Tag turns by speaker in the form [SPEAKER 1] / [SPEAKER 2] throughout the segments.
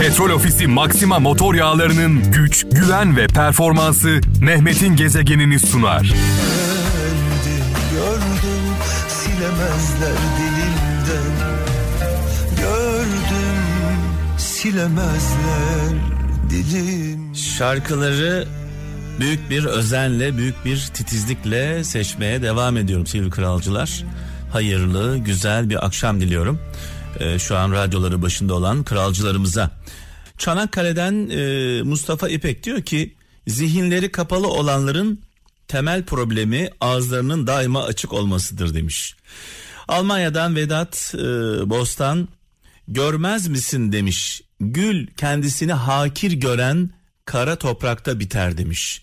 [SPEAKER 1] Petrol Ofisi Maxima motor yağlarının güç, güven ve performansı Mehmet'in gezegenini sunar.
[SPEAKER 2] Geldi, gördüm silemezler dilimden Gördüm silemezler dilim
[SPEAKER 3] Şarkıları büyük bir özenle, büyük bir titizlikle seçmeye devam ediyorum sevgili kralcılar. Hayırlı, güzel bir akşam diliyorum. Ee, şu an radyoları başında olan kralcılarımıza. Çanakkale'den e, Mustafa İpek diyor ki zihinleri kapalı olanların temel problemi ağızlarının daima açık olmasıdır demiş. Almanya'dan Vedat e, Bostan görmez misin demiş. Gül kendisini hakir gören kara toprakta biter demiş.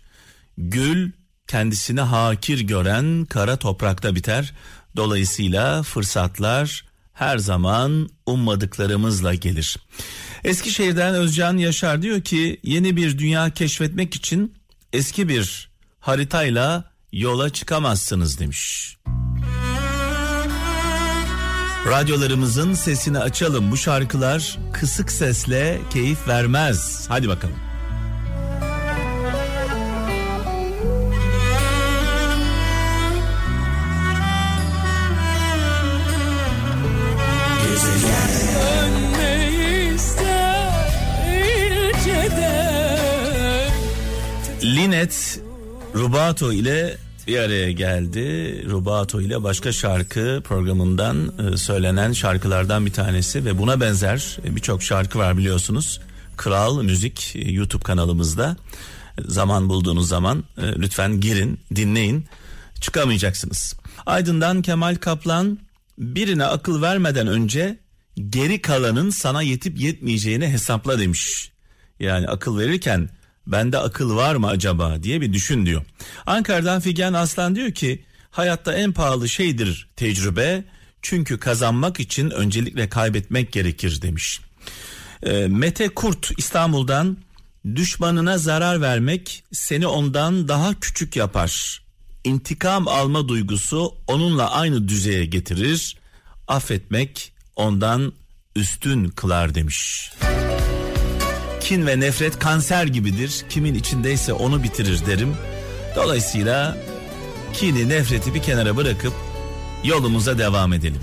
[SPEAKER 3] Gül kendisini hakir gören kara toprakta biter. Dolayısıyla fırsatlar her zaman ummadıklarımızla gelir. Eskişehir'den Özcan Yaşar diyor ki yeni bir dünya keşfetmek için eski bir haritayla yola çıkamazsınız demiş. Radyolarımızın sesini açalım. Bu şarkılar kısık sesle keyif vermez. Hadi bakalım. Linet Rubato ile bir araya geldi. Rubato ile başka şarkı programından e, söylenen şarkılardan bir tanesi ve buna benzer e, birçok şarkı var biliyorsunuz. Kral Müzik e, YouTube kanalımızda. Zaman bulduğunuz zaman lütfen girin, dinleyin. Çıkamayacaksınız. Aydın'dan Kemal Kaplan birine akıl vermeden önce geri kalanın sana yetip yetmeyeceğini hesapla demiş. Yani akıl verirken bende akıl var mı acaba diye bir düşün diyor. Ankara'dan Figen Aslan diyor ki hayatta en pahalı şeydir tecrübe çünkü kazanmak için öncelikle kaybetmek gerekir demiş. E, Mete Kurt İstanbul'dan düşmanına zarar vermek seni ondan daha küçük yapar. İntikam alma duygusu onunla aynı düzeye getirir. Affetmek ondan üstün kılar demiş. Kin ve nefret kanser gibidir. Kimin içindeyse onu bitirir derim. Dolayısıyla kini nefreti bir kenara bırakıp yolumuza devam edelim.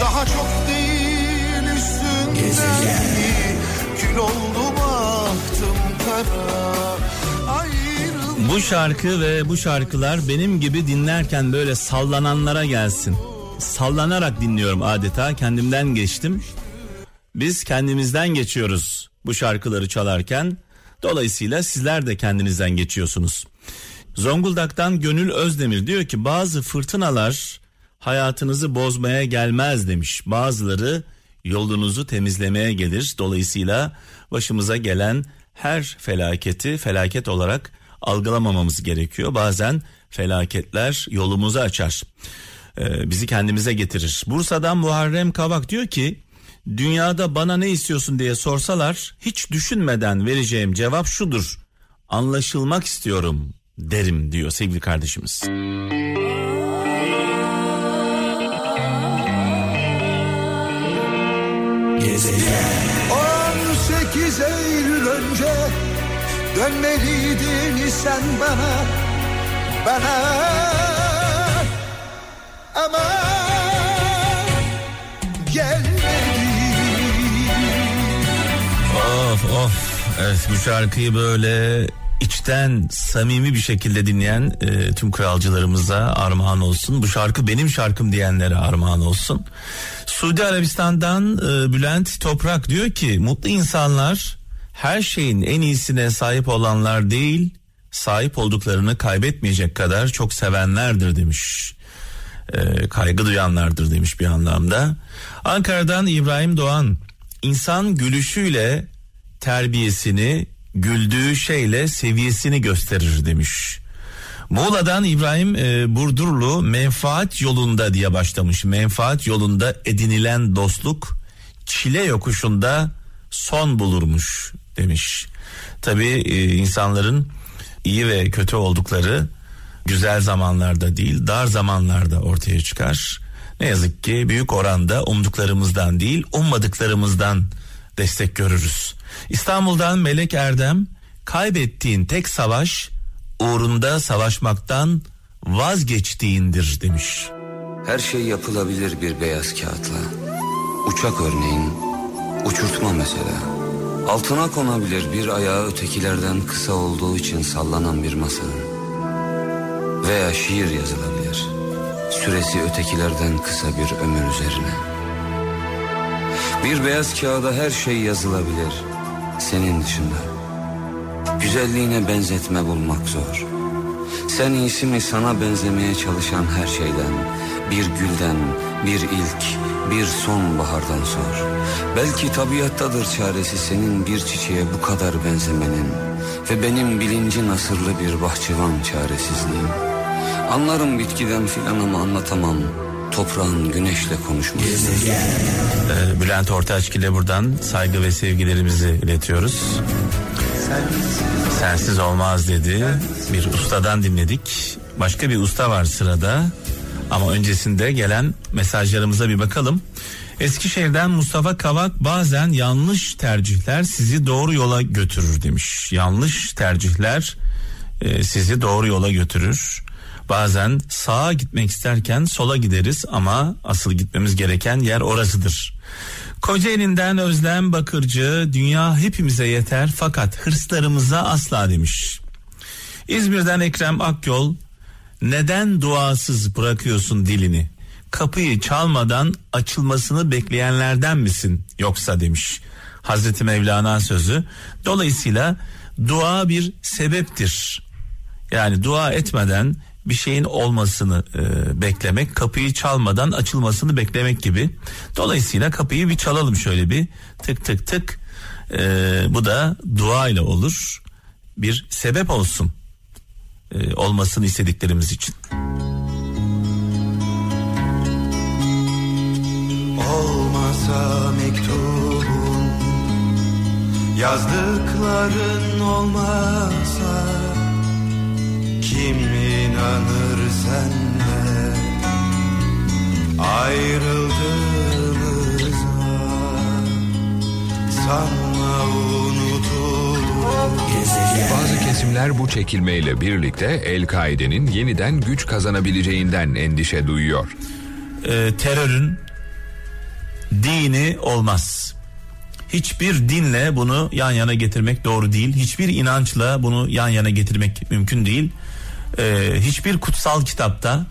[SPEAKER 2] Daha çok değil üstündeki Kül oldum ahtım kara
[SPEAKER 3] Bu şarkı ve bu şarkılar benim gibi dinlerken böyle sallananlara gelsin. Sallanarak dinliyorum adeta kendimden geçtim. Biz kendimizden geçiyoruz bu şarkıları çalarken. Dolayısıyla sizler de kendinizden geçiyorsunuz. Zonguldak'tan Gönül Özdemir diyor ki bazı fırtınalar hayatınızı bozmaya gelmez demiş. Bazıları yolunuzu temizlemeye gelir. Dolayısıyla başımıza gelen her felaketi felaket olarak algılamamamız gerekiyor. Bazen felaketler yolumuzu açar. Ee, bizi kendimize getirir. Bursa'dan Muharrem Kavak diyor ki dünyada bana ne istiyorsun diye sorsalar hiç düşünmeden vereceğim cevap şudur. Anlaşılmak istiyorum derim diyor sevgili kardeşimiz.
[SPEAKER 2] 18 Eylül önce Dönmeliydin sen bana Bana Ama
[SPEAKER 3] Of of evet bu şarkıyı böyle içten samimi bir şekilde dinleyen e, tüm kralcılarımıza armağan olsun. Bu şarkı benim şarkım diyenlere armağan olsun. Suudi Arabistan'dan e, Bülent Toprak diyor ki mutlu insanlar her şeyin en iyisine sahip olanlar değil sahip olduklarını kaybetmeyecek kadar çok sevenlerdir demiş. E, kaygı duyanlardır demiş bir anlamda. Ankara'dan İbrahim Doğan insan gülüşüyle terbiyesini güldüğü şeyle seviyesini gösterir demiş. Muğla'dan İbrahim e, Burdurlu menfaat yolunda diye başlamış. Menfaat yolunda edinilen dostluk çile yokuşunda son bulurmuş demiş. Tabii e, insanların iyi ve kötü oldukları güzel zamanlarda değil dar zamanlarda ortaya çıkar. ne yazık ki büyük oranda umduklarımızdan değil ummadıklarımızdan destek görürüz. İstanbul'dan Melek Erdem kaybettiğin tek savaş uğrunda savaşmaktan vazgeçtiğindir demiş.
[SPEAKER 4] Her şey yapılabilir bir beyaz kağıtla. Uçak örneğin, uçurtma mesela. Altına konabilir bir ayağı ötekilerden kısa olduğu için sallanan bir masanın. Veya şiir yazılabilir. Süresi ötekilerden kısa bir ömür üzerine. Bir beyaz kağıda her şey yazılabilir. Senin dışında. Güzelliğine benzetme bulmak zor. Sen iyisi mi sana benzemeye çalışan her şeyden, bir gülden, bir ilk, bir sonbahardan sor. Belki tabiattadır çaresi senin bir çiçeğe bu kadar benzemenin ve benim bilinci nasırlı bir bahçıvan çaresizliğim. Anlarım bitkiden filan ama anlatamam toprağın güneşle konuşması.
[SPEAKER 3] Ee, Bülent Ortaçgil'e buradan saygı ve sevgilerimizi iletiyoruz. Sensiz olmaz dedi. Bir ustadan dinledik. Başka bir usta var sırada. Ama öncesinde gelen mesajlarımıza bir bakalım. Eskişehir'den Mustafa Kavak bazen yanlış tercihler sizi doğru yola götürür demiş. Yanlış tercihler e, sizi doğru yola götürür. Bazen sağa gitmek isterken sola gideriz ama asıl gitmemiz gereken yer orasıdır. Kocaeli'nden Özlem Bakırcı dünya hepimize yeter fakat hırslarımıza asla demiş. İzmir'den Ekrem Akyol neden duasız bırakıyorsun dilini? Kapıyı çalmadan açılmasını bekleyenlerden misin yoksa demiş. Hazreti Mevlana sözü. Dolayısıyla dua bir sebeptir. Yani dua etmeden bir şeyin olmasını e, beklemek, kapıyı çalmadan açılmasını beklemek gibi. Dolayısıyla kapıyı bir çalalım şöyle bir tık tık tık. E, bu da dua ile olur. Bir sebep olsun e, olmasını istediklerimiz için.
[SPEAKER 2] Olmasa mektubun Yazdıkların olmasa Kim inanır senle Ayrıldığımıza Sanma unutulur
[SPEAKER 5] Bazı kesimler bu çekilmeyle birlikte El-Kaide'nin yeniden güç kazanabileceğinden endişe duyuyor.
[SPEAKER 3] e, terörün dini olmaz. Hiçbir dinle bunu yan yana getirmek doğru değil. Hiçbir inançla bunu yan yana getirmek mümkün değil. E, hiçbir kutsal kitapta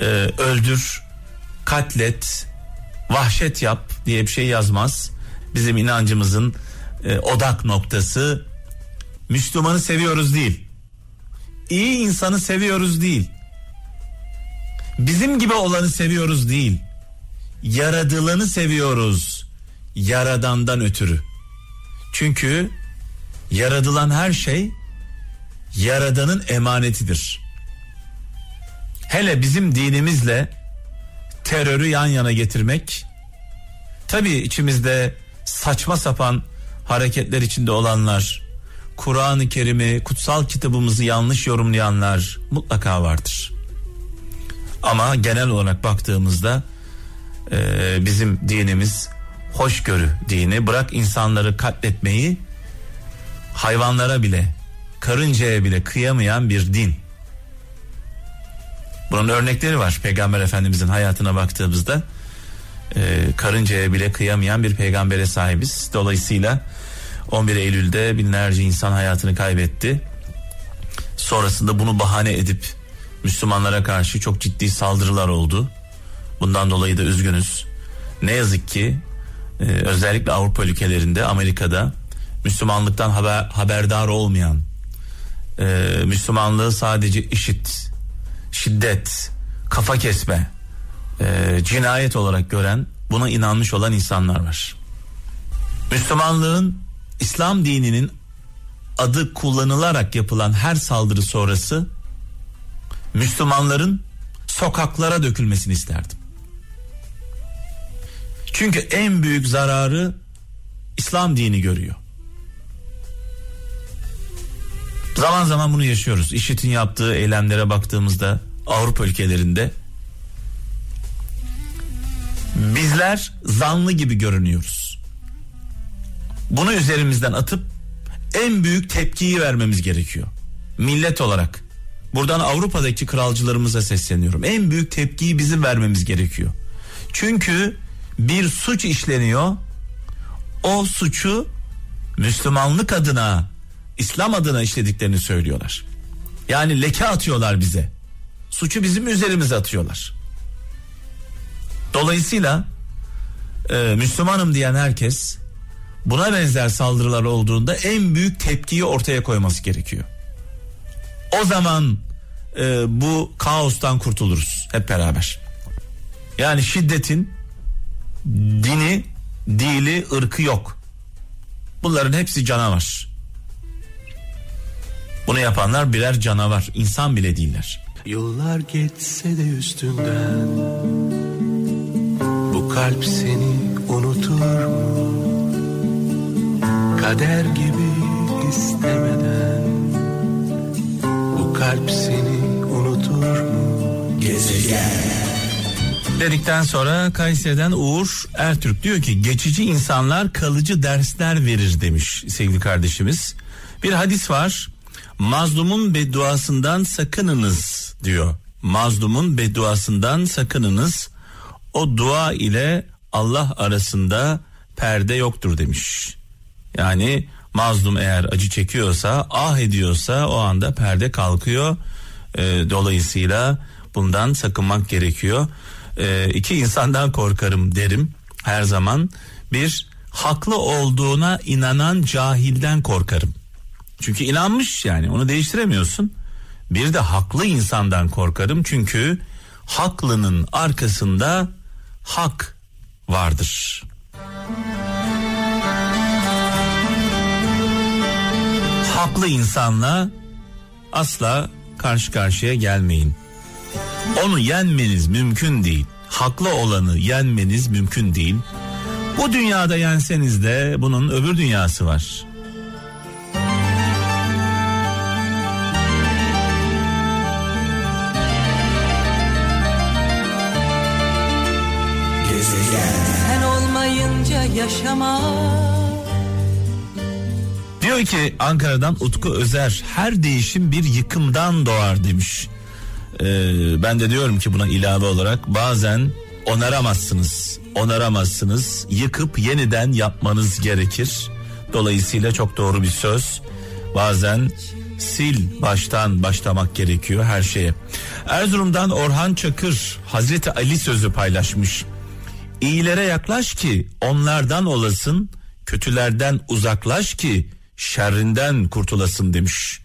[SPEAKER 3] e, öldür, katlet, vahşet yap diye bir şey yazmaz. Bizim inancımızın e, odak noktası Müslümanı seviyoruz değil. İyi insanı seviyoruz değil bizim gibi olanı seviyoruz değil. Yaradılanı seviyoruz. Yaradandan ötürü. Çünkü yaradılan her şey yaradanın emanetidir. Hele bizim dinimizle terörü yan yana getirmek tabii içimizde saçma sapan hareketler içinde olanlar, Kur'an-ı Kerim'i, kutsal kitabımızı yanlış yorumlayanlar mutlaka vardır. Ama genel olarak baktığımızda e, bizim dinimiz hoşgörü dini. Bırak insanları katletmeyi hayvanlara bile karıncaya bile kıyamayan bir din. Bunun örnekleri var Peygamber Efendimizin hayatına baktığımızda e, karıncaya bile kıyamayan bir peygambere sahibiz. Dolayısıyla 11 Eylül'de binlerce insan hayatını kaybetti. Sonrasında bunu bahane edip Müslümanlara karşı çok ciddi saldırılar oldu. Bundan dolayı da üzgünüz. Ne yazık ki e, özellikle Avrupa ülkelerinde Amerika'da Müslümanlıktan haber, haberdar olmayan e, Müslümanlığı sadece işit, şiddet, kafa kesme, e, cinayet olarak gören buna inanmış olan insanlar var. Müslümanlığın İslam dininin adı kullanılarak yapılan her saldırı sonrası Müslümanların sokaklara dökülmesini isterdim. Çünkü en büyük zararı İslam dini görüyor. Zaman zaman bunu yaşıyoruz. İşit'in yaptığı eylemlere baktığımızda Avrupa ülkelerinde bizler zanlı gibi görünüyoruz. Bunu üzerimizden atıp en büyük tepkiyi vermemiz gerekiyor. Millet olarak. Buradan Avrupa'daki kralcılarımıza sesleniyorum. En büyük tepkiyi bizim vermemiz gerekiyor. Çünkü bir suç işleniyor. O suçu Müslümanlık adına, İslam adına işlediklerini söylüyorlar. Yani leke atıyorlar bize. Suçu bizim üzerimize atıyorlar. Dolayısıyla e, Müslümanım diyen herkes buna benzer saldırılar olduğunda en büyük tepkiyi ortaya koyması gerekiyor. O zaman e, bu kaostan kurtuluruz hep beraber. Yani şiddetin dini, dili, ırkı yok. Bunların hepsi canavar. Bunu yapanlar birer canavar, insan bile değiller.
[SPEAKER 2] Yıllar geçse de üstünden Bu kalp seni unutur mu? Kader gibi istemeden Bu kalp seni unutur mu? Gezegen
[SPEAKER 3] Dedikten sonra Kayseri'den Uğur Ertürk diyor ki geçici insanlar kalıcı dersler verir demiş sevgili kardeşimiz. Bir hadis var mazlumun bedduasından sakınınız diyor. Mazlumun bedduasından sakınınız o dua ile Allah arasında perde yoktur demiş. Yani mazlum eğer acı çekiyorsa ah ediyorsa o anda perde kalkıyor. Ee, dolayısıyla bundan sakınmak gerekiyor. Ee, iki insandan korkarım derim her zaman. Bir haklı olduğuna inanan cahilden korkarım. Çünkü inanmış yani onu değiştiremiyorsun. Bir de haklı insandan korkarım çünkü haklının arkasında hak vardır. Haklı insanla asla karşı karşıya gelmeyin. Onu yenmeniz mümkün değil. Haklı olanı yenmeniz mümkün değil. Bu dünyada yenseniz de bunun öbür dünyası var.
[SPEAKER 6] Sen olmayınca yaşamak
[SPEAKER 3] Diyor ki Ankara'dan Utku Özer her değişim bir yıkımdan doğar demiş. Ee, ben de diyorum ki buna ilave olarak bazen onaramazsınız. Onaramazsınız. Yıkıp yeniden yapmanız gerekir. Dolayısıyla çok doğru bir söz. Bazen sil baştan başlamak gerekiyor her şeye. Erzurum'dan Orhan Çakır Hazreti Ali sözü paylaşmış. İyilere yaklaş ki onlardan olasın, kötülerden uzaklaş ki şerrinden kurtulasın demiş.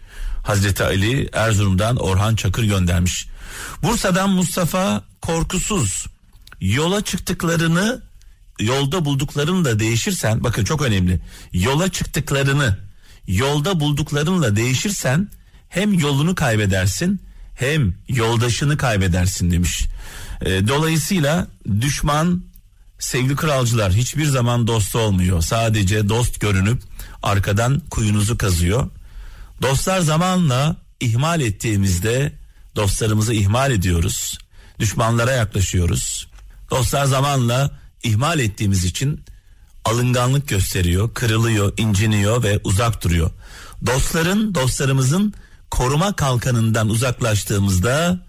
[SPEAKER 3] Hazreti Ali Erzurum'dan Orhan Çakır göndermiş. Bursa'dan Mustafa Korkusuz yola çıktıklarını yolda bulduklarını da değişirsen bakın çok önemli. Yola çıktıklarını yolda bulduklarınla değişirsen hem yolunu kaybedersin hem yoldaşını kaybedersin demiş. E, dolayısıyla düşman sevgili kralcılar hiçbir zaman dost olmuyor. Sadece dost görünüp arkadan kuyunuzu kazıyor. Dostlar zamanla ihmal ettiğimizde dostlarımızı ihmal ediyoruz. Düşmanlara yaklaşıyoruz. Dostlar zamanla ihmal ettiğimiz için alınganlık gösteriyor, kırılıyor, inciniyor ve uzak duruyor. Dostların, dostlarımızın koruma kalkanından uzaklaştığımızda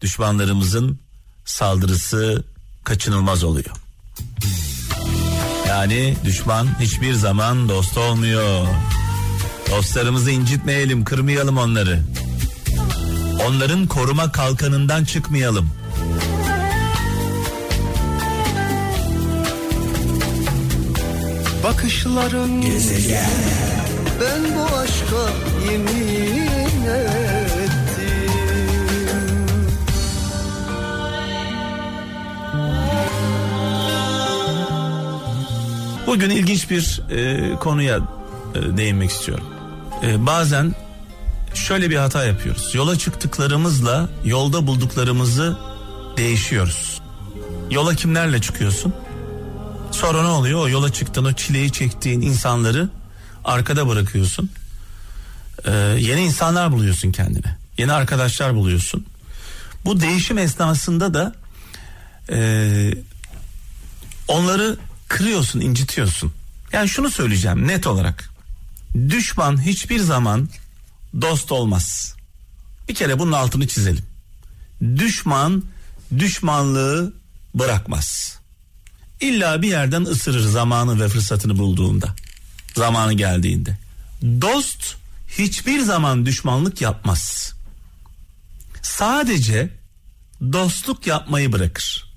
[SPEAKER 3] düşmanlarımızın saldırısı kaçınılmaz oluyor. Yani düşman hiçbir zaman dost olmuyor. Dostlarımızı incitmeyelim, kırmayalım onları. Onların koruma kalkanından çıkmayalım.
[SPEAKER 2] Bakışların gezegen Ben bu aşka yemin ettim
[SPEAKER 3] Bugün ilginç bir e, konuya e, değinmek istiyorum. E, bazen şöyle bir hata yapıyoruz. Yola çıktıklarımızla yolda bulduklarımızı değişiyoruz. Yola kimlerle çıkıyorsun? Sonra ne oluyor? O yola çıktığın, o çileyi çektiğin insanları arkada bırakıyorsun. E, yeni insanlar buluyorsun kendine. Yeni arkadaşlar buluyorsun. Bu değişim esnasında da e, onları kırıyorsun, incitiyorsun. Yani şunu söyleyeceğim net olarak. Düşman hiçbir zaman dost olmaz. Bir kere bunun altını çizelim. Düşman düşmanlığı bırakmaz. İlla bir yerden ısırır zamanı ve fırsatını bulduğunda. Zamanı geldiğinde. Dost hiçbir zaman düşmanlık yapmaz. Sadece dostluk yapmayı bırakır.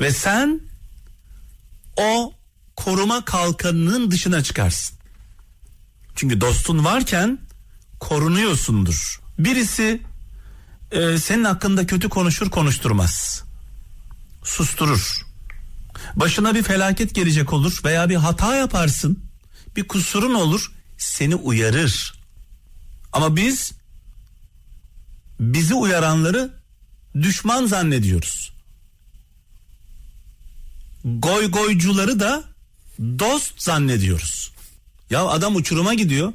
[SPEAKER 3] Ve sen o koruma kalkanının dışına çıkarsın. Çünkü dostun varken korunuyorsundur. Birisi e, senin hakkında kötü konuşur konuşturmaz. Susturur. Başına bir felaket gelecek olur veya bir hata yaparsın. Bir kusurun olur seni uyarır. Ama biz bizi uyaranları düşman zannediyoruz. Goy goycuları da dost zannediyoruz. Ya adam uçuruma gidiyor.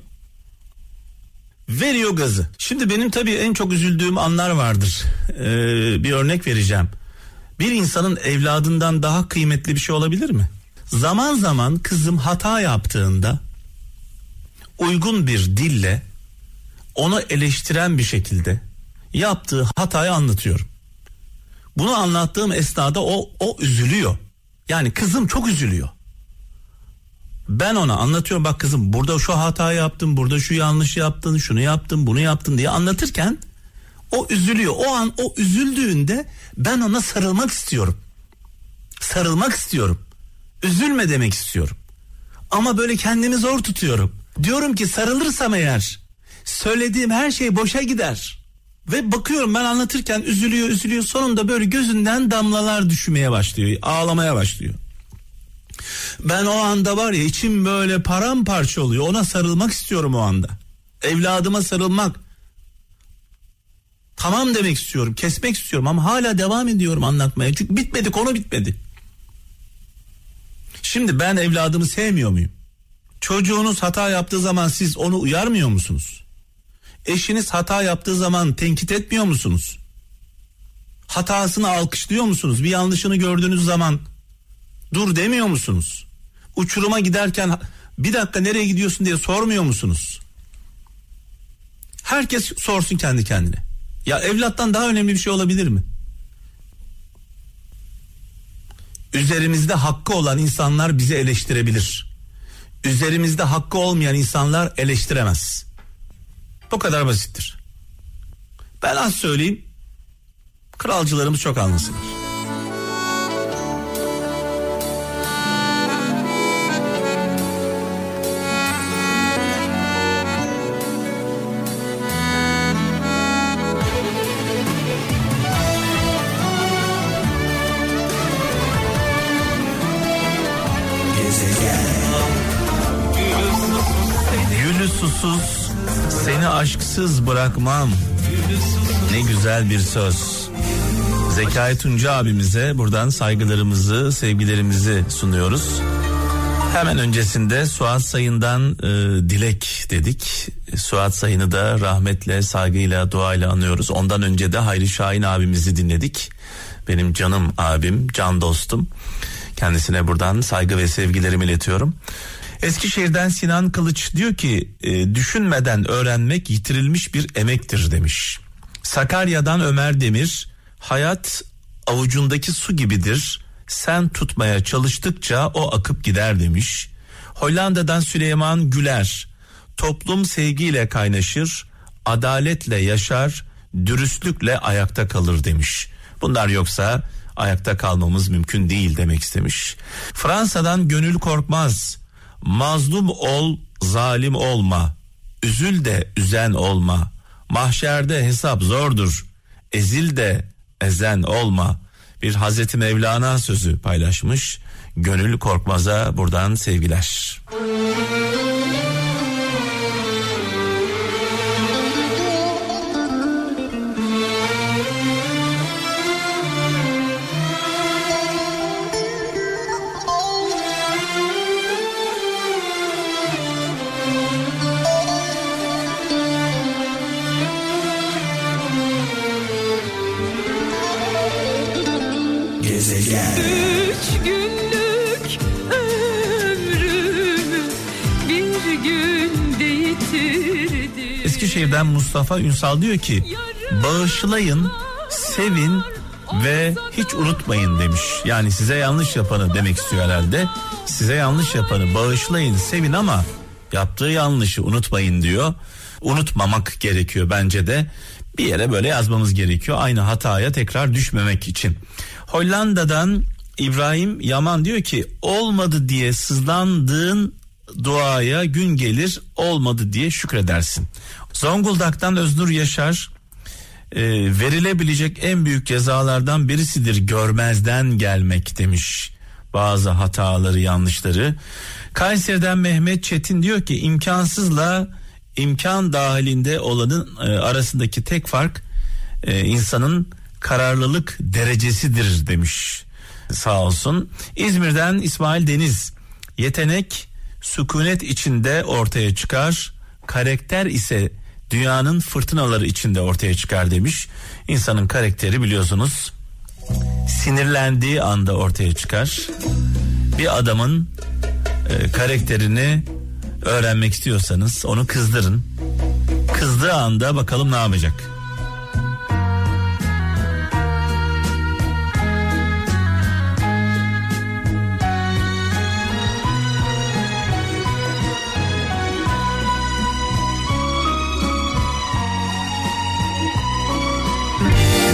[SPEAKER 3] Veriyor gazı. Şimdi benim tabii en çok üzüldüğüm anlar vardır. Ee, bir örnek vereceğim. Bir insanın evladından daha kıymetli bir şey olabilir mi? Zaman zaman kızım hata yaptığında uygun bir dille onu eleştiren bir şekilde yaptığı hatayı anlatıyorum. Bunu anlattığım esnada o o üzülüyor. Yani kızım çok üzülüyor. Ben ona anlatıyorum bak kızım burada şu hata yaptın, burada şu yanlış yaptın, şunu yaptın, bunu yaptın diye anlatırken o üzülüyor. O an o üzüldüğünde ben ona sarılmak istiyorum. Sarılmak istiyorum. Üzülme demek istiyorum. Ama böyle kendimi zor tutuyorum. Diyorum ki sarılırsam eğer söylediğim her şey boşa gider. Ve bakıyorum ben anlatırken üzülüyor üzülüyor sonunda böyle gözünden damlalar düşmeye başlıyor ağlamaya başlıyor. Ben o anda var ya içim böyle paramparça oluyor ona sarılmak istiyorum o anda. Evladıma sarılmak. Tamam demek istiyorum kesmek istiyorum ama hala devam ediyorum anlatmaya çünkü bitmedi konu bitmedi. Şimdi ben evladımı sevmiyor muyum? Çocuğunuz hata yaptığı zaman siz onu uyarmıyor musunuz? Eşiniz hata yaptığı zaman tenkit etmiyor musunuz? Hatasını alkışlıyor musunuz? Bir yanlışını gördüğünüz zaman dur demiyor musunuz? Uçuruma giderken bir dakika nereye gidiyorsun diye sormuyor musunuz? Herkes sorsun kendi kendine. Ya evlattan daha önemli bir şey olabilir mi? Üzerimizde hakkı olan insanlar bizi eleştirebilir. Üzerimizde hakkı olmayan insanlar eleştiremez. Bu kadar basittir. Ben az söyleyeyim. Kralcılarımız çok anlasınlar. Aşksız bırakmam. Ne güzel bir söz. Zekai Tunca abimize buradan saygılarımızı, sevgilerimizi sunuyoruz. Hemen öncesinde Suat Sayın'dan e, dilek dedik. Suat Sayın'ı da rahmetle, saygıyla, duayla anıyoruz. Ondan önce de Hayri Şahin abimizi dinledik. Benim canım abim, can dostum. Kendisine buradan saygı ve sevgilerimi iletiyorum. Eskişehir'den Sinan Kılıç diyor ki e, düşünmeden öğrenmek yitirilmiş bir emektir demiş. Sakarya'dan Ömer Demir hayat avucundaki su gibidir. Sen tutmaya çalıştıkça o akıp gider demiş. Hollanda'dan Süleyman Güler toplum sevgiyle kaynaşır, adaletle yaşar, dürüstlükle ayakta kalır demiş. Bunlar yoksa ayakta kalmamız mümkün değil demek istemiş. Fransa'dan Gönül Korkmaz mazlum ol zalim olma. Üzül de üzen olma. Mahşerde hesap zordur. Ezil de ezen olma. Bir Hazreti Mevlana sözü paylaşmış. Gönül Korkmaz'a buradan sevgiler.
[SPEAKER 6] Üç
[SPEAKER 3] Eskişehir'den Mustafa Ünsal diyor ki bağışlayın, sevin ve hiç unutmayın demiş. Yani size yanlış yapanı demek istiyor herhalde. Size yanlış yapanı bağışlayın, sevin ama yaptığı yanlışı unutmayın diyor. Unutmamak gerekiyor bence de. Bir yere böyle yazmamız gerekiyor aynı hataya tekrar düşmemek için. Hollanda'dan İbrahim Yaman diyor ki olmadı diye sızlandığın duaya gün gelir olmadı diye şükredersin. Zonguldak'tan Öznur Yaşar e, verilebilecek en büyük cezalardan birisidir görmezden gelmek demiş bazı hataları yanlışları. Kayseri'den Mehmet Çetin diyor ki imkansızla imkan dahilinde olanın e, arasındaki tek fark e, insanın kararlılık derecesidir demiş sağ olsun. İzmir'den İsmail Deniz yetenek sükunet içinde ortaya çıkar karakter ise dünyanın fırtınaları içinde ortaya çıkar demiş. İnsanın karakteri biliyorsunuz sinirlendiği anda ortaya çıkar. Bir adamın e, karakterini öğrenmek istiyorsanız onu kızdırın. Kızdığı anda bakalım ne yapacak.